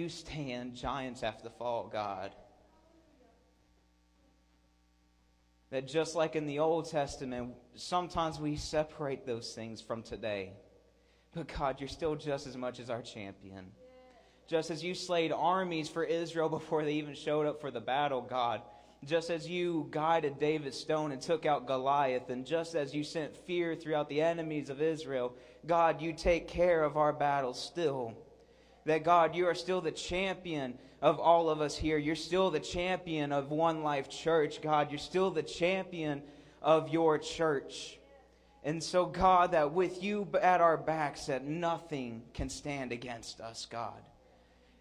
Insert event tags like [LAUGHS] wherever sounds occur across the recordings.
you stand, giants have to fall, God. That just like in the Old Testament, sometimes we separate those things from today. But God, you're still just as much as our champion. Just as you slayed armies for Israel before they even showed up for the battle, God. Just as you guided David's stone and took out Goliath, and just as you sent fear throughout the enemies of Israel, God, you take care of our battles still. That God, you are still the champion of all of us here. You're still the champion of One Life Church, God. You're still the champion of your church. And so, God, that with you at our backs, that nothing can stand against us, God.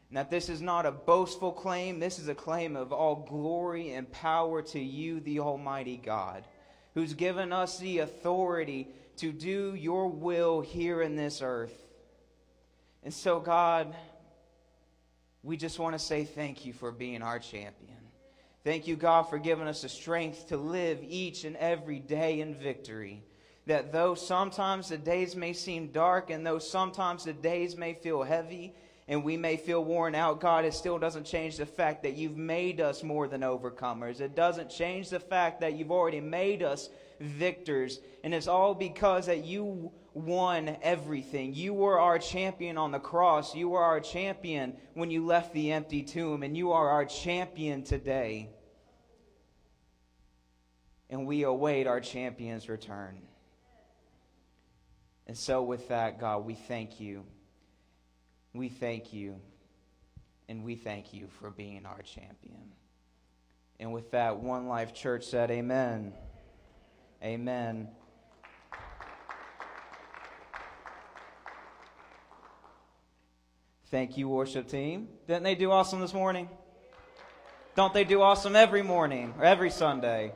And that this is not a boastful claim, this is a claim of all glory and power to you, the Almighty God, who's given us the authority to do your will here in this earth. And so, God, we just want to say thank you for being our champion. Thank you, God, for giving us the strength to live each and every day in victory. That though sometimes the days may seem dark and though sometimes the days may feel heavy and we may feel worn out, God, it still doesn't change the fact that you've made us more than overcomers. It doesn't change the fact that you've already made us victors. And it's all because that you won everything. You were our champion on the cross. You were our champion when you left the empty tomb. And you are our champion today. And we await our champion's return. And so, with that, God, we thank you. We thank you. And we thank you for being our champion. And with that, One Life Church said, Amen. Amen. Thank you, worship team. Didn't they do awesome this morning? Don't they do awesome every morning or every Sunday?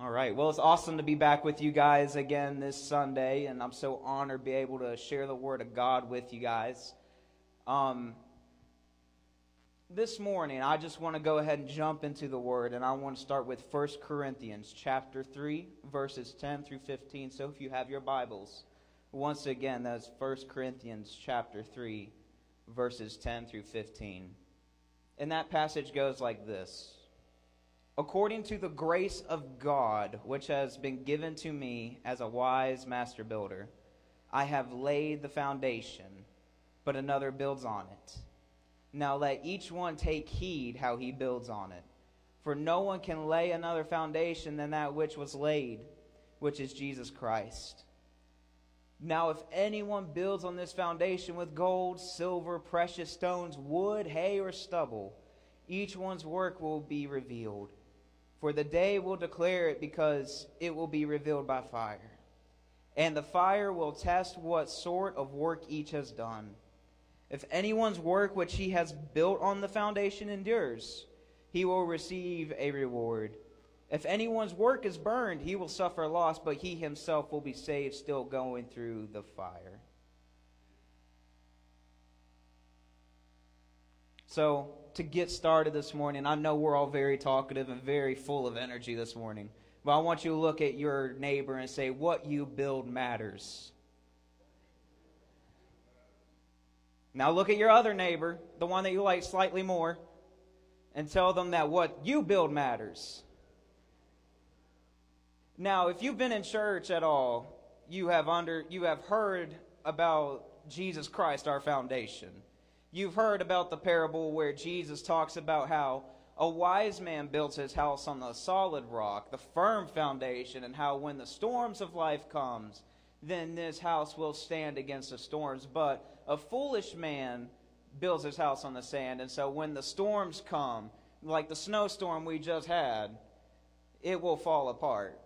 All right. Well, it's awesome to be back with you guys again this Sunday, and I'm so honored to be able to share the Word of God with you guys. Um, this morning, I just want to go ahead and jump into the Word, and I want to start with 1 Corinthians chapter 3, verses 10 through 15. So if you have your Bibles, once again, that's 1 Corinthians chapter 3, verses 10 through 15. And that passage goes like this According to the grace of God, which has been given to me as a wise master builder, I have laid the foundation, but another builds on it. Now let each one take heed how he builds on it. For no one can lay another foundation than that which was laid, which is Jesus Christ. Now, if anyone builds on this foundation with gold, silver, precious stones, wood, hay, or stubble, each one's work will be revealed. For the day will declare it because it will be revealed by fire. And the fire will test what sort of work each has done. If anyone's work which he has built on the foundation endures, he will receive a reward. If anyone's work is burned, he will suffer loss, but he himself will be saved, still going through the fire. So, to get started this morning, I know we're all very talkative and very full of energy this morning, but I want you to look at your neighbor and say, What you build matters. Now, look at your other neighbor, the one that you like slightly more, and tell them that what you build matters. Now, if you've been in church at all, you have under you have heard about Jesus Christ our foundation. You've heard about the parable where Jesus talks about how a wise man builds his house on the solid rock, the firm foundation, and how when the storms of life comes, then this house will stand against the storms. But a foolish man builds his house on the sand, and so when the storms come, like the snowstorm we just had, it will fall apart.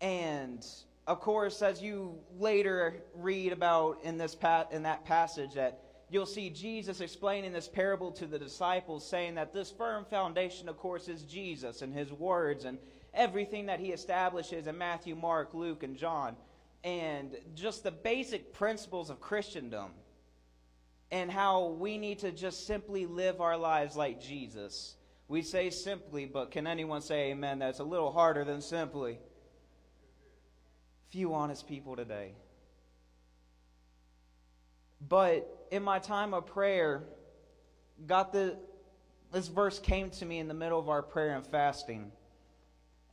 And of course, as you later read about in this pa- in that passage, that you'll see Jesus explaining this parable to the disciples, saying that this firm foundation, of course, is Jesus and His words and everything that He establishes in Matthew, Mark, Luke, and John, and just the basic principles of Christendom, and how we need to just simply live our lives like Jesus. We say simply, but can anyone say amen? That's a little harder than simply few honest people today. But in my time of prayer, got the this verse came to me in the middle of our prayer and fasting.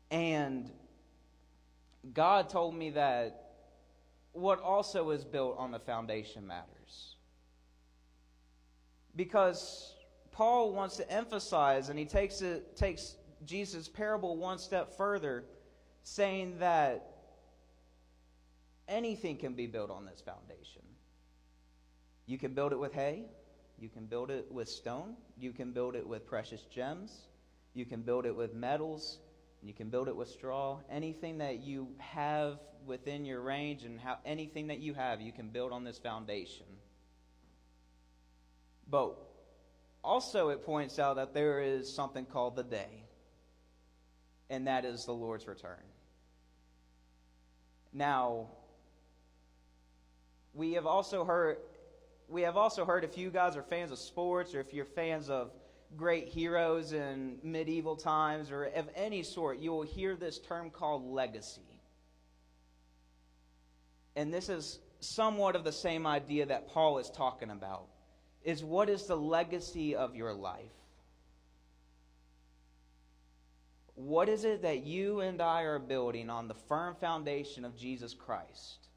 And God told me that what also is built on the foundation matters. Because Paul wants to emphasize, and he takes, it, takes Jesus' parable one step further, saying that anything can be built on this foundation. You can build it with hay, you can build it with stone, you can build it with precious gems, you can build it with metals, you can build it with straw. Anything that you have within your range and how, anything that you have, you can build on this foundation. But also, it points out that there is something called the day, and that is the Lord's return. Now, we have also heard we have also heard if you guys are fans of sports or if you're fans of great heroes in medieval times or of any sort, you will hear this term called legacy. And this is somewhat of the same idea that Paul is talking about. Is what is the legacy of your life? What is it that you and I are building on the firm foundation of Jesus Christ?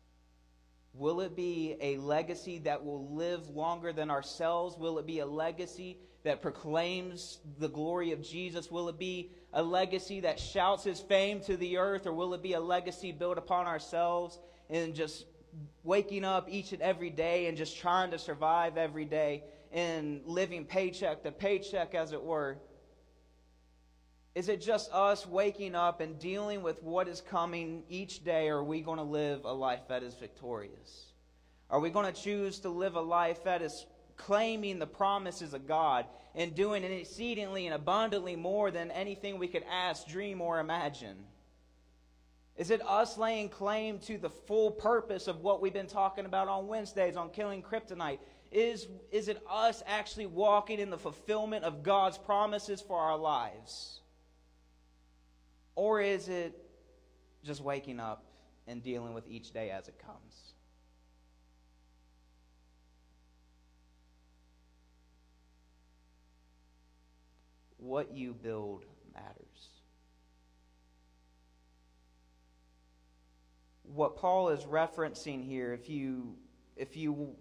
Will it be a legacy that will live longer than ourselves? Will it be a legacy that proclaims the glory of Jesus? Will it be a legacy that shouts his fame to the earth? Or will it be a legacy built upon ourselves and just waking up each and every day and just trying to survive every day and living paycheck to paycheck, as it were? Is it just us waking up and dealing with what is coming each day, or are we going to live a life that is victorious? Are we going to choose to live a life that is claiming the promises of God and doing exceedingly and abundantly more than anything we could ask, dream, or imagine? Is it us laying claim to the full purpose of what we've been talking about on Wednesdays on killing kryptonite? Is, is it us actually walking in the fulfillment of God's promises for our lives? Or is it just waking up and dealing with each day as it comes? What you build matters. What Paul is referencing here, if you if you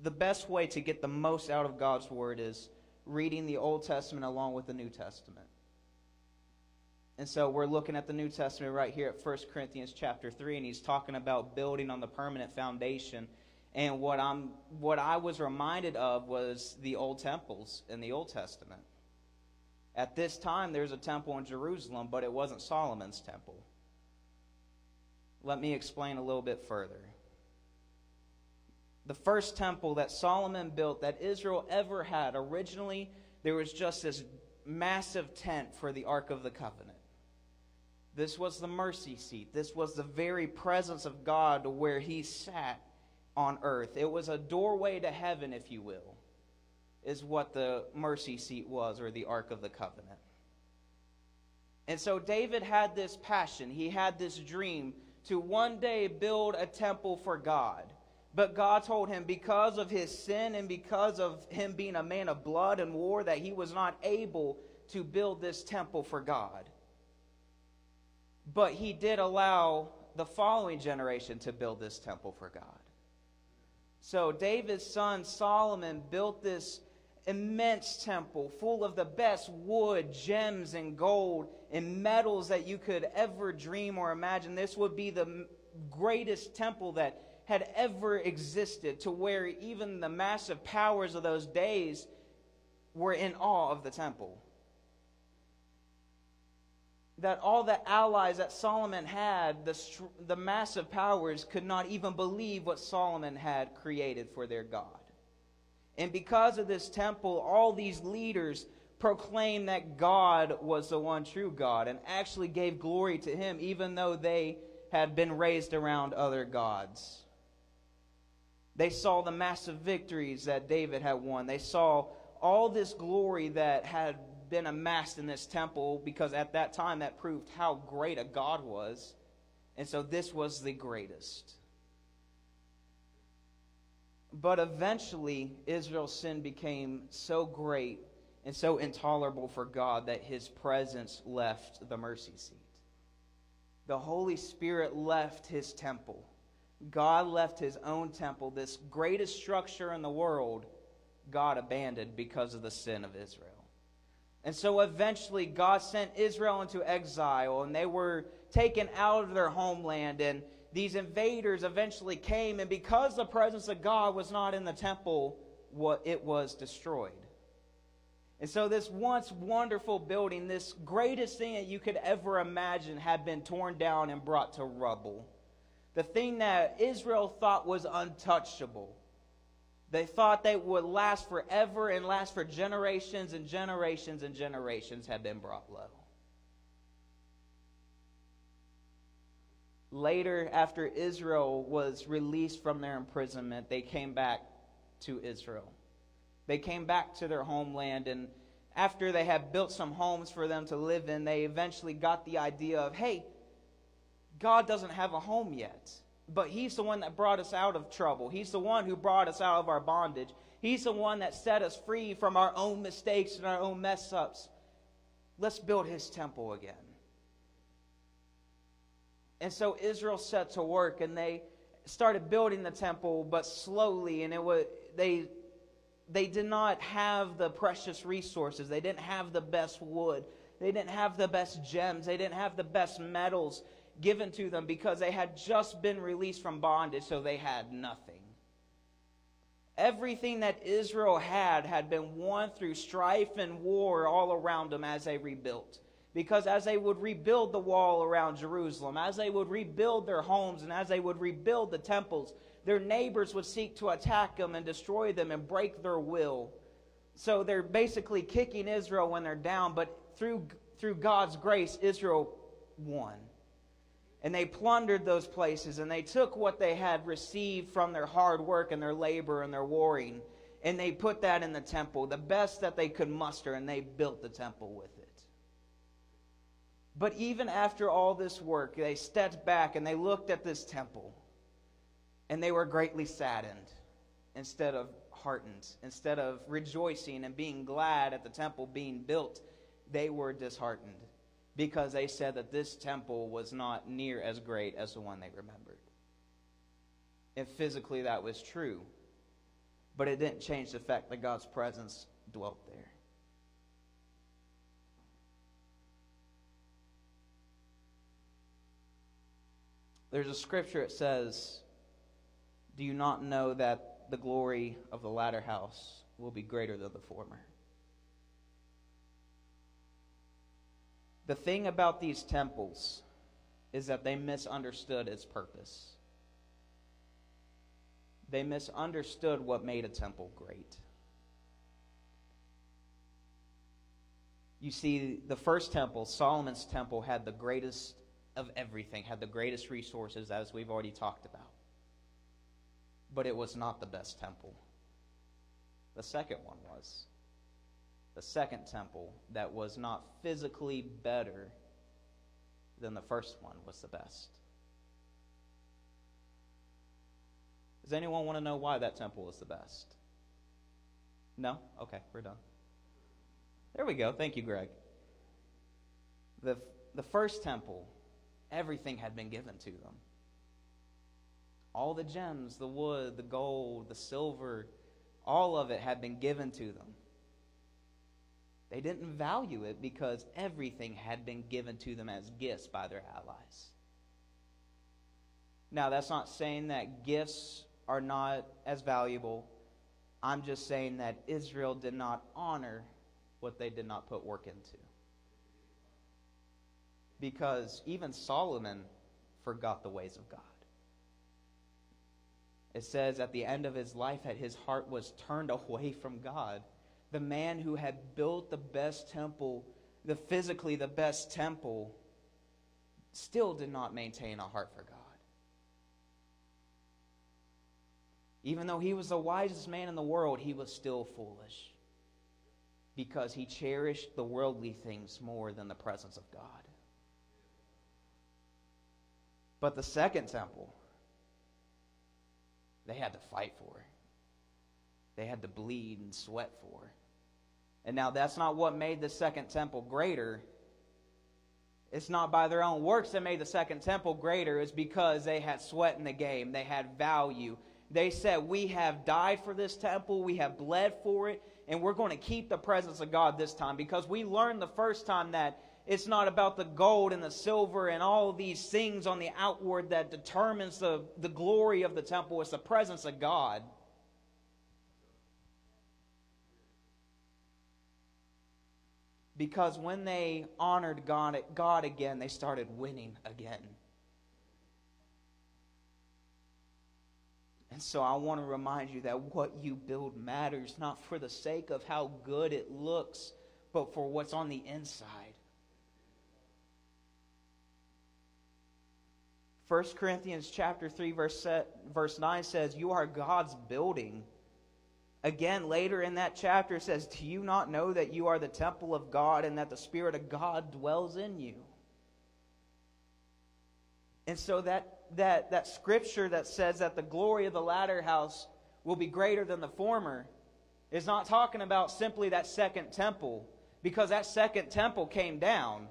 the best way to get the most out of God's word is reading the Old Testament along with the New Testament. And so we're looking at the New Testament right here at 1 Corinthians chapter 3, and he's talking about building on the permanent foundation. And what, I'm, what I was reminded of was the old temples in the Old Testament. At this time, there's a temple in Jerusalem, but it wasn't Solomon's temple. Let me explain a little bit further. The first temple that Solomon built, that Israel ever had, originally, there was just this massive tent for the Ark of the Covenant. This was the mercy seat. This was the very presence of God where he sat on earth. It was a doorway to heaven, if you will, is what the mercy seat was, or the Ark of the Covenant. And so David had this passion, he had this dream to one day build a temple for God. But God told him because of his sin and because of him being a man of blood and war that he was not able to build this temple for God. But he did allow the following generation to build this temple for God. So David's son Solomon built this immense temple full of the best wood, gems, and gold and metals that you could ever dream or imagine. This would be the greatest temple that had ever existed, to where even the massive powers of those days were in awe of the temple that all the allies that Solomon had, the, the massive powers, could not even believe what Solomon had created for their God. And because of this temple, all these leaders proclaimed that God was the one true God and actually gave glory to him, even though they had been raised around other gods. They saw the massive victories that David had won. They saw all this glory that had been amassed in this temple because at that time that proved how great a God was. And so this was the greatest. But eventually, Israel's sin became so great and so intolerable for God that his presence left the mercy seat. The Holy Spirit left his temple. God left his own temple, this greatest structure in the world, God abandoned because of the sin of Israel. And so eventually, God sent Israel into exile, and they were taken out of their homeland. And these invaders eventually came, and because the presence of God was not in the temple, it was destroyed. And so, this once wonderful building, this greatest thing that you could ever imagine, had been torn down and brought to rubble. The thing that Israel thought was untouchable. They thought they would last forever and last for generations and generations and generations had been brought low. Later, after Israel was released from their imprisonment, they came back to Israel. They came back to their homeland, and after they had built some homes for them to live in, they eventually got the idea of hey, God doesn't have a home yet, but He's the one that brought us out of trouble. He's the one who brought us out of our bondage. He's the one that set us free from our own mistakes and our own mess ups. Let's build His temple again. And so Israel set to work and they started building the temple, but slowly, and it was they they did not have the precious resources. They didn't have the best wood. They didn't have the best gems. They didn't have the best metals given to them because they had just been released from bondage, so they had nothing. Everything that Israel had had been won through strife and war all around them as they rebuilt. Because as they would rebuild the wall around Jerusalem, as they would rebuild their homes, and as they would rebuild the temples, their neighbors would seek to attack them and destroy them and break their will. So they're basically kicking Israel when they're down, but through, through God's grace, Israel won. And they plundered those places and they took what they had received from their hard work and their labor and their warring and they put that in the temple, the best that they could muster, and they built the temple with it. But even after all this work, they stepped back and they looked at this temple and they were greatly saddened instead of heartened. Instead of rejoicing and being glad at the temple being built, they were disheartened because they said that this temple was not near as great as the one they remembered. And physically, that was true. But it didn't change the fact that God's presence dwelt there. There's a scripture that says, do you not know that the glory of the latter house will be greater than the former? The thing about these temples is that they misunderstood its purpose. They misunderstood what made a temple great. You see, the first temple, Solomon's temple, had the greatest of everything, had the greatest resources, as we've already talked about but it was not the best temple. The second one was. The second temple that was not physically better than the first one was the best. Does anyone want to know why that temple was the best? No? Okay, we're done. There we go. Thank you, Greg. The, the first temple, everything had been given to them. All the gems, the wood, the gold, the silver, all of it had been given to them. They didn't value it because everything had been given to them as gifts by their allies. Now, that's not saying that gifts are not as valuable. I'm just saying that Israel did not honor what they did not put work into. Because even Solomon forgot the ways of God. It says at the end of his life that his heart was turned [LAUGHS] away from God. The man who had built the best temple, the physically the best temple, still did not maintain a heart for God. Even though he was the wisest man in the world, he was still foolish because he cherished the worldly things more than the presence of God. But the second temple, they had to fight for. they had to bleed and sweat for. And now that's not what made the second temple greater. It's not by their own works that made the second temple greater. It's because they had sweat in the game. They had value. They said, We have died for this temple. We have bled for it. And we're going to keep the presence of God this time because we learned the first time that it's not about the gold and the silver and all these things on the outward that determines the, the glory of the temple. It's the presence of God. Because when they honored God, God again, they started winning again. And so I want to remind you that what you build matters not for the sake of how good it looks, but for what's on the inside. 1 Corinthians chapter 3 verse, verse 9 says, "You are God's building." Again, later in that chapter, it says, Do you not know that you are the temple of God and that the Spirit of God dwells in you? And so that, that, that scripture that says that the glory of the latter house will be greater than the former is not talking about simply that second temple, because that second temple came down.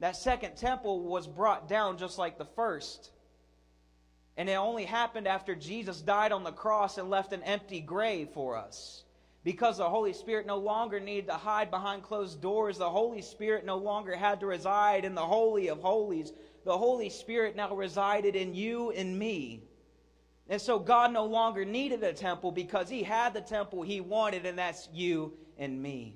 That second temple was brought down just like the first. And it only happened after Jesus died on the cross and left an empty grave for us. Because the Holy Spirit no longer needed to hide behind closed doors, the Holy Spirit no longer had to reside in the Holy of Holies. The Holy Spirit now resided in you and me. And so God no longer needed a temple because He had the temple He wanted, and that's you and me.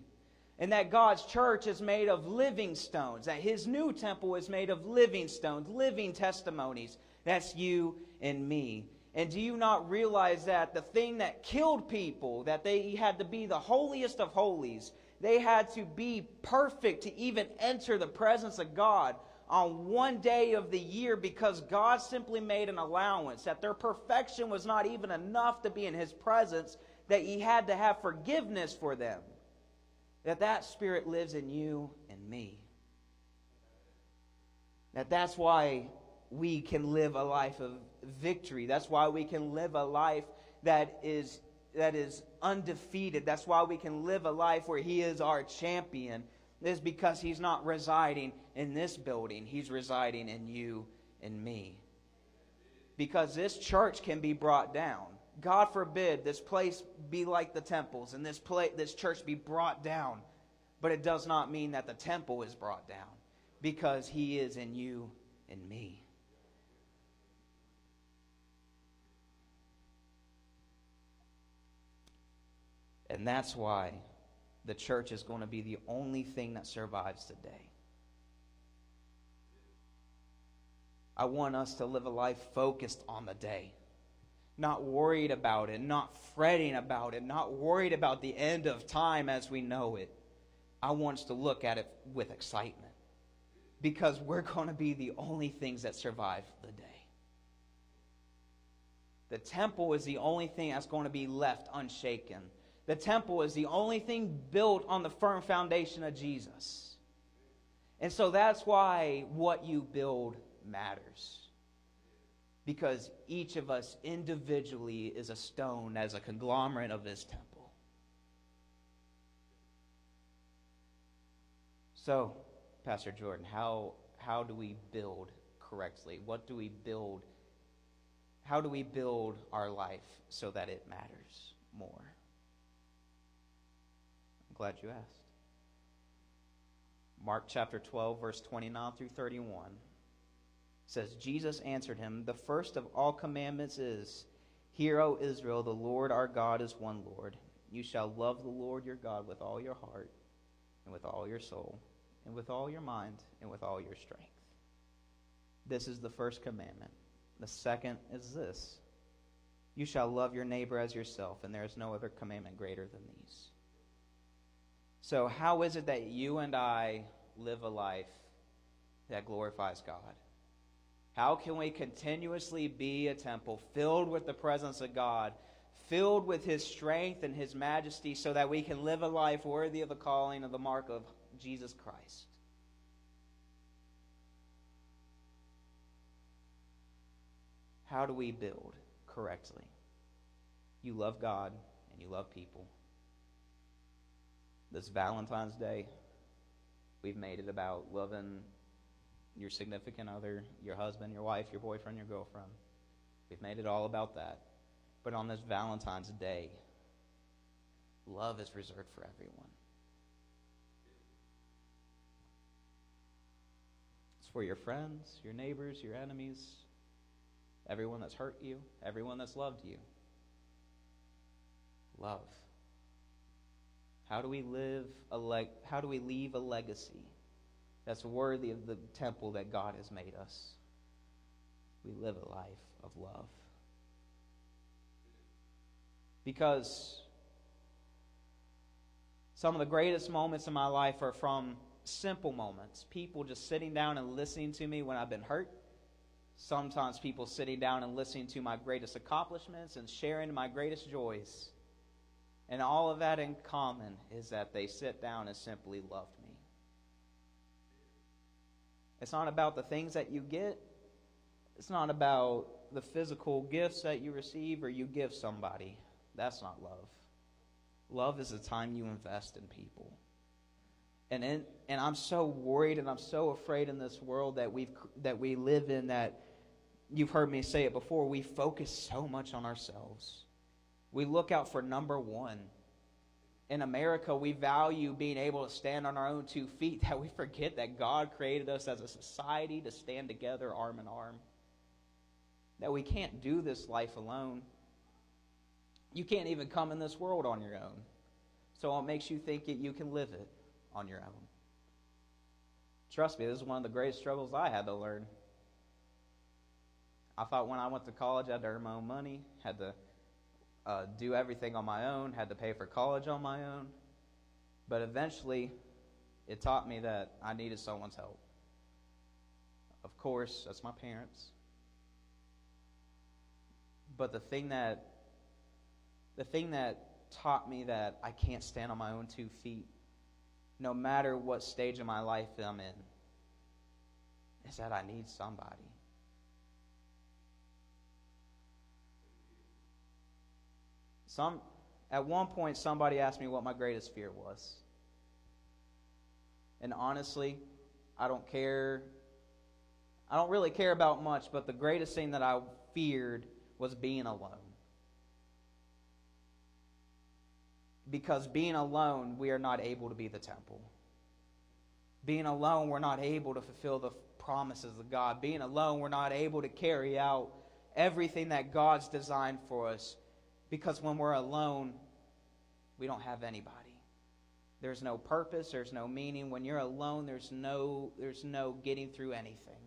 And that God's church is made of living stones, that His new temple is made of living stones, living testimonies. That's you and me. And do you not realize that the thing that killed people, that they had to be the holiest of holies, they had to be perfect to even enter the presence of God on one day of the year because God simply made an allowance, that their perfection was not even enough to be in His presence, that He had to have forgiveness for them. That that Spirit lives in you and me. That that's why we can live a life of victory. That's why we can live a life that is that is undefeated. That's why we can live a life where he is our champion. Is because he's not residing in this building. He's residing in you and me. Because this church can be brought down. God forbid this place be like the temples and this place, this church be brought down. But it does not mean that the temple is brought down because he is in you and me. And that's why the church is going to be the only thing that survives today. I want us to live a life focused on the day, not worried about it, not fretting about it, not worried about the end of time as we know it. I want us to look at it with excitement because we're going to be the only things that survive the day. The temple is the only thing that's going to be left unshaken the temple is the only thing built on the firm foundation of Jesus. And so that's why what you build matters. Because each of us individually is a stone as a conglomerate of this temple. So, Pastor Jordan, how, how do we build correctly? What do we build? How do we build our life so that it matters more? Glad you asked. Mark chapter 12, verse 29 through 31 says, Jesus answered him, The first of all commandments is, Hear, O Israel, the Lord our God is one Lord. You shall love the Lord your God with all your heart, and with all your soul, and with all your mind, and with all your strength. This is the first commandment. The second is this You shall love your neighbor as yourself, and there is no other commandment greater than these. So, how is it that you and I live a life that glorifies God? How can we continuously be a temple filled with the presence of God, filled with His strength and His majesty, so that we can live a life worthy of the calling of the mark of Jesus Christ? How do we build correctly? you love God and you love people. This Valentine's Day, we've made it about loving your significant other, your husband, your wife, your boyfriend, your girlfriend. We've made it all about that. But on this Valentine's Day, love is reserved for everyone. It's for your friends, your neighbors, your enemies, everyone that's hurt you, everyone that's loved you. Love. How do we live a leg- how do we leave a legacy that's worthy of the temple that God has made us? We live a life of love. Because some of the greatest moments in my life are from simple moments. People just sitting down and listening to me when I've been hurt. Sometimes people sitting down and listening to my greatest accomplishments and sharing my greatest joys. And all of that in common is that they sit down and simply loved me. It's not about the things that you get, it's not about the physical gifts that you receive or you give somebody. That's not love. Love is the time you invest in people. And, in, and I'm so worried and I'm so afraid in this world that, we've, that we live in that you've heard me say it before, we focus so much on ourselves. We look out for number one. In America, we value being able to stand on our own two feet, that we forget that God created us as a society to stand together arm in arm. That we can't do this life alone. You can't even come in this world on your own. So it makes you think that you can live it on your own. Trust me, this is one of the greatest struggles I had to learn. I thought when I went to college, I had to earn my own money, had to uh, do everything on my own, had to pay for college on my own. But eventually, it taught me that I needed someone's help. Of course, that's my parents. But the thing that the thing that taught me that I can't stand on my own two feet, no matter what stage of my life I'm in, is that I need somebody. Some, at one point, somebody asked me what my greatest fear was. And honestly, I don't care. I don't really care about much, but the greatest thing that I feared was being alone. Because being alone, we are not able to be the temple. Being alone, we're not able to fulfill the promises of God. Being alone, we're not able to carry out everything that God's designed for us because when we're alone, we don't have anybody. There's no purpose, there's no meaning. When you're alone, there's no there's no getting through anything.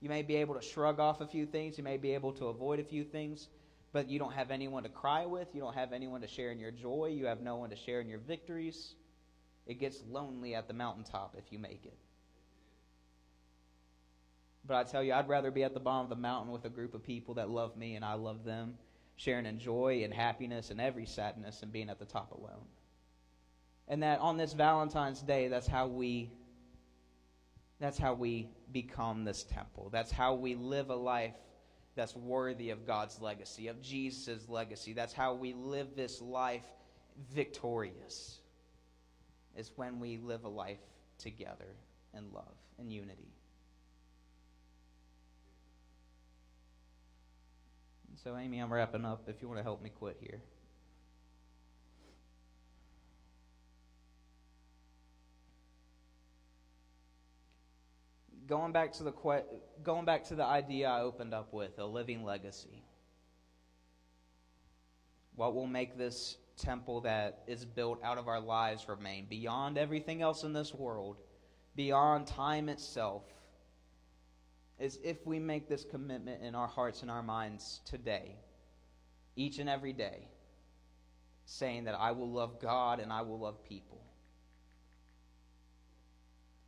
You may be able to shrug off a few things, you may be able to avoid a few things, but you don't have anyone to cry with, you don't have anyone to share in your joy, you have no one to share in your victories. It gets lonely at the mountaintop if you make it. But I tell you, I'd rather be at the bottom of the mountain with a group of people that love me and I love them sharing in joy and happiness and every sadness and being at the top alone. And that on this Valentine's Day, that's how we that's how we become this temple. That's how we live a life that's worthy of God's legacy, of Jesus' legacy. That's how we live this life victorious. Is when we live a life together in love and unity. So, Amy, I'm wrapping up. If you want to help me quit here. Going back to the going back to the idea I opened up with, a living legacy. What will make this temple that is built out of our lives remain beyond everything else in this world, beyond time itself? Is if we make this commitment in our hearts and our minds today, each and every day, saying that I will love God and I will love people.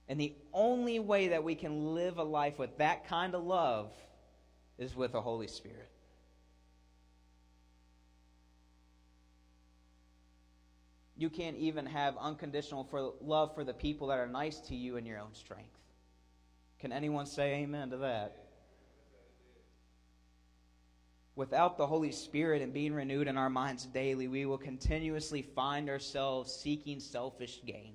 And the only way that we can live a life with that kind of love is with the Holy Spirit. You can't even have unconditional for love for the people that are nice to you in your own strength. Can anyone say amen to that? without the Holy Spirit and being renewed in our minds daily, we will continuously find ourselves seeking selfish gain.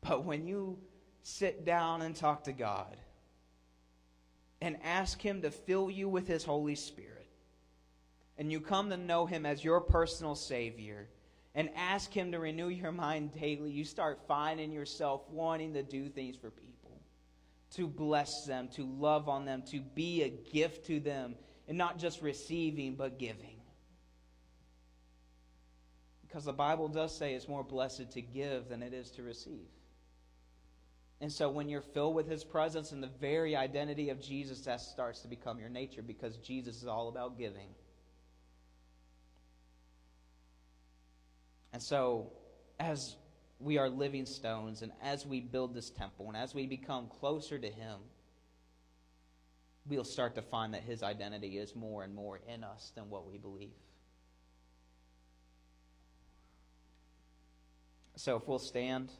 But when you sit down and talk to God and ask Him to fill you with His Holy Spirit, and you come to know Him as your personal Savior, and ask Him to renew your mind daily, you start finding yourself wanting to do things for people, to bless them, to love on them, to be a gift to them, and not just receiving, but giving. Because the Bible does say it's more blessed to give than it is to receive. And so when you're filled with his presence and the very identity of Jesus, that starts to become your nature because Jesus is all about giving. And so, as we are living stones, and as we build this temple, and as we become closer to Him, we'll start to find that His identity is more and more in us than what we believe. So, if we'll stand.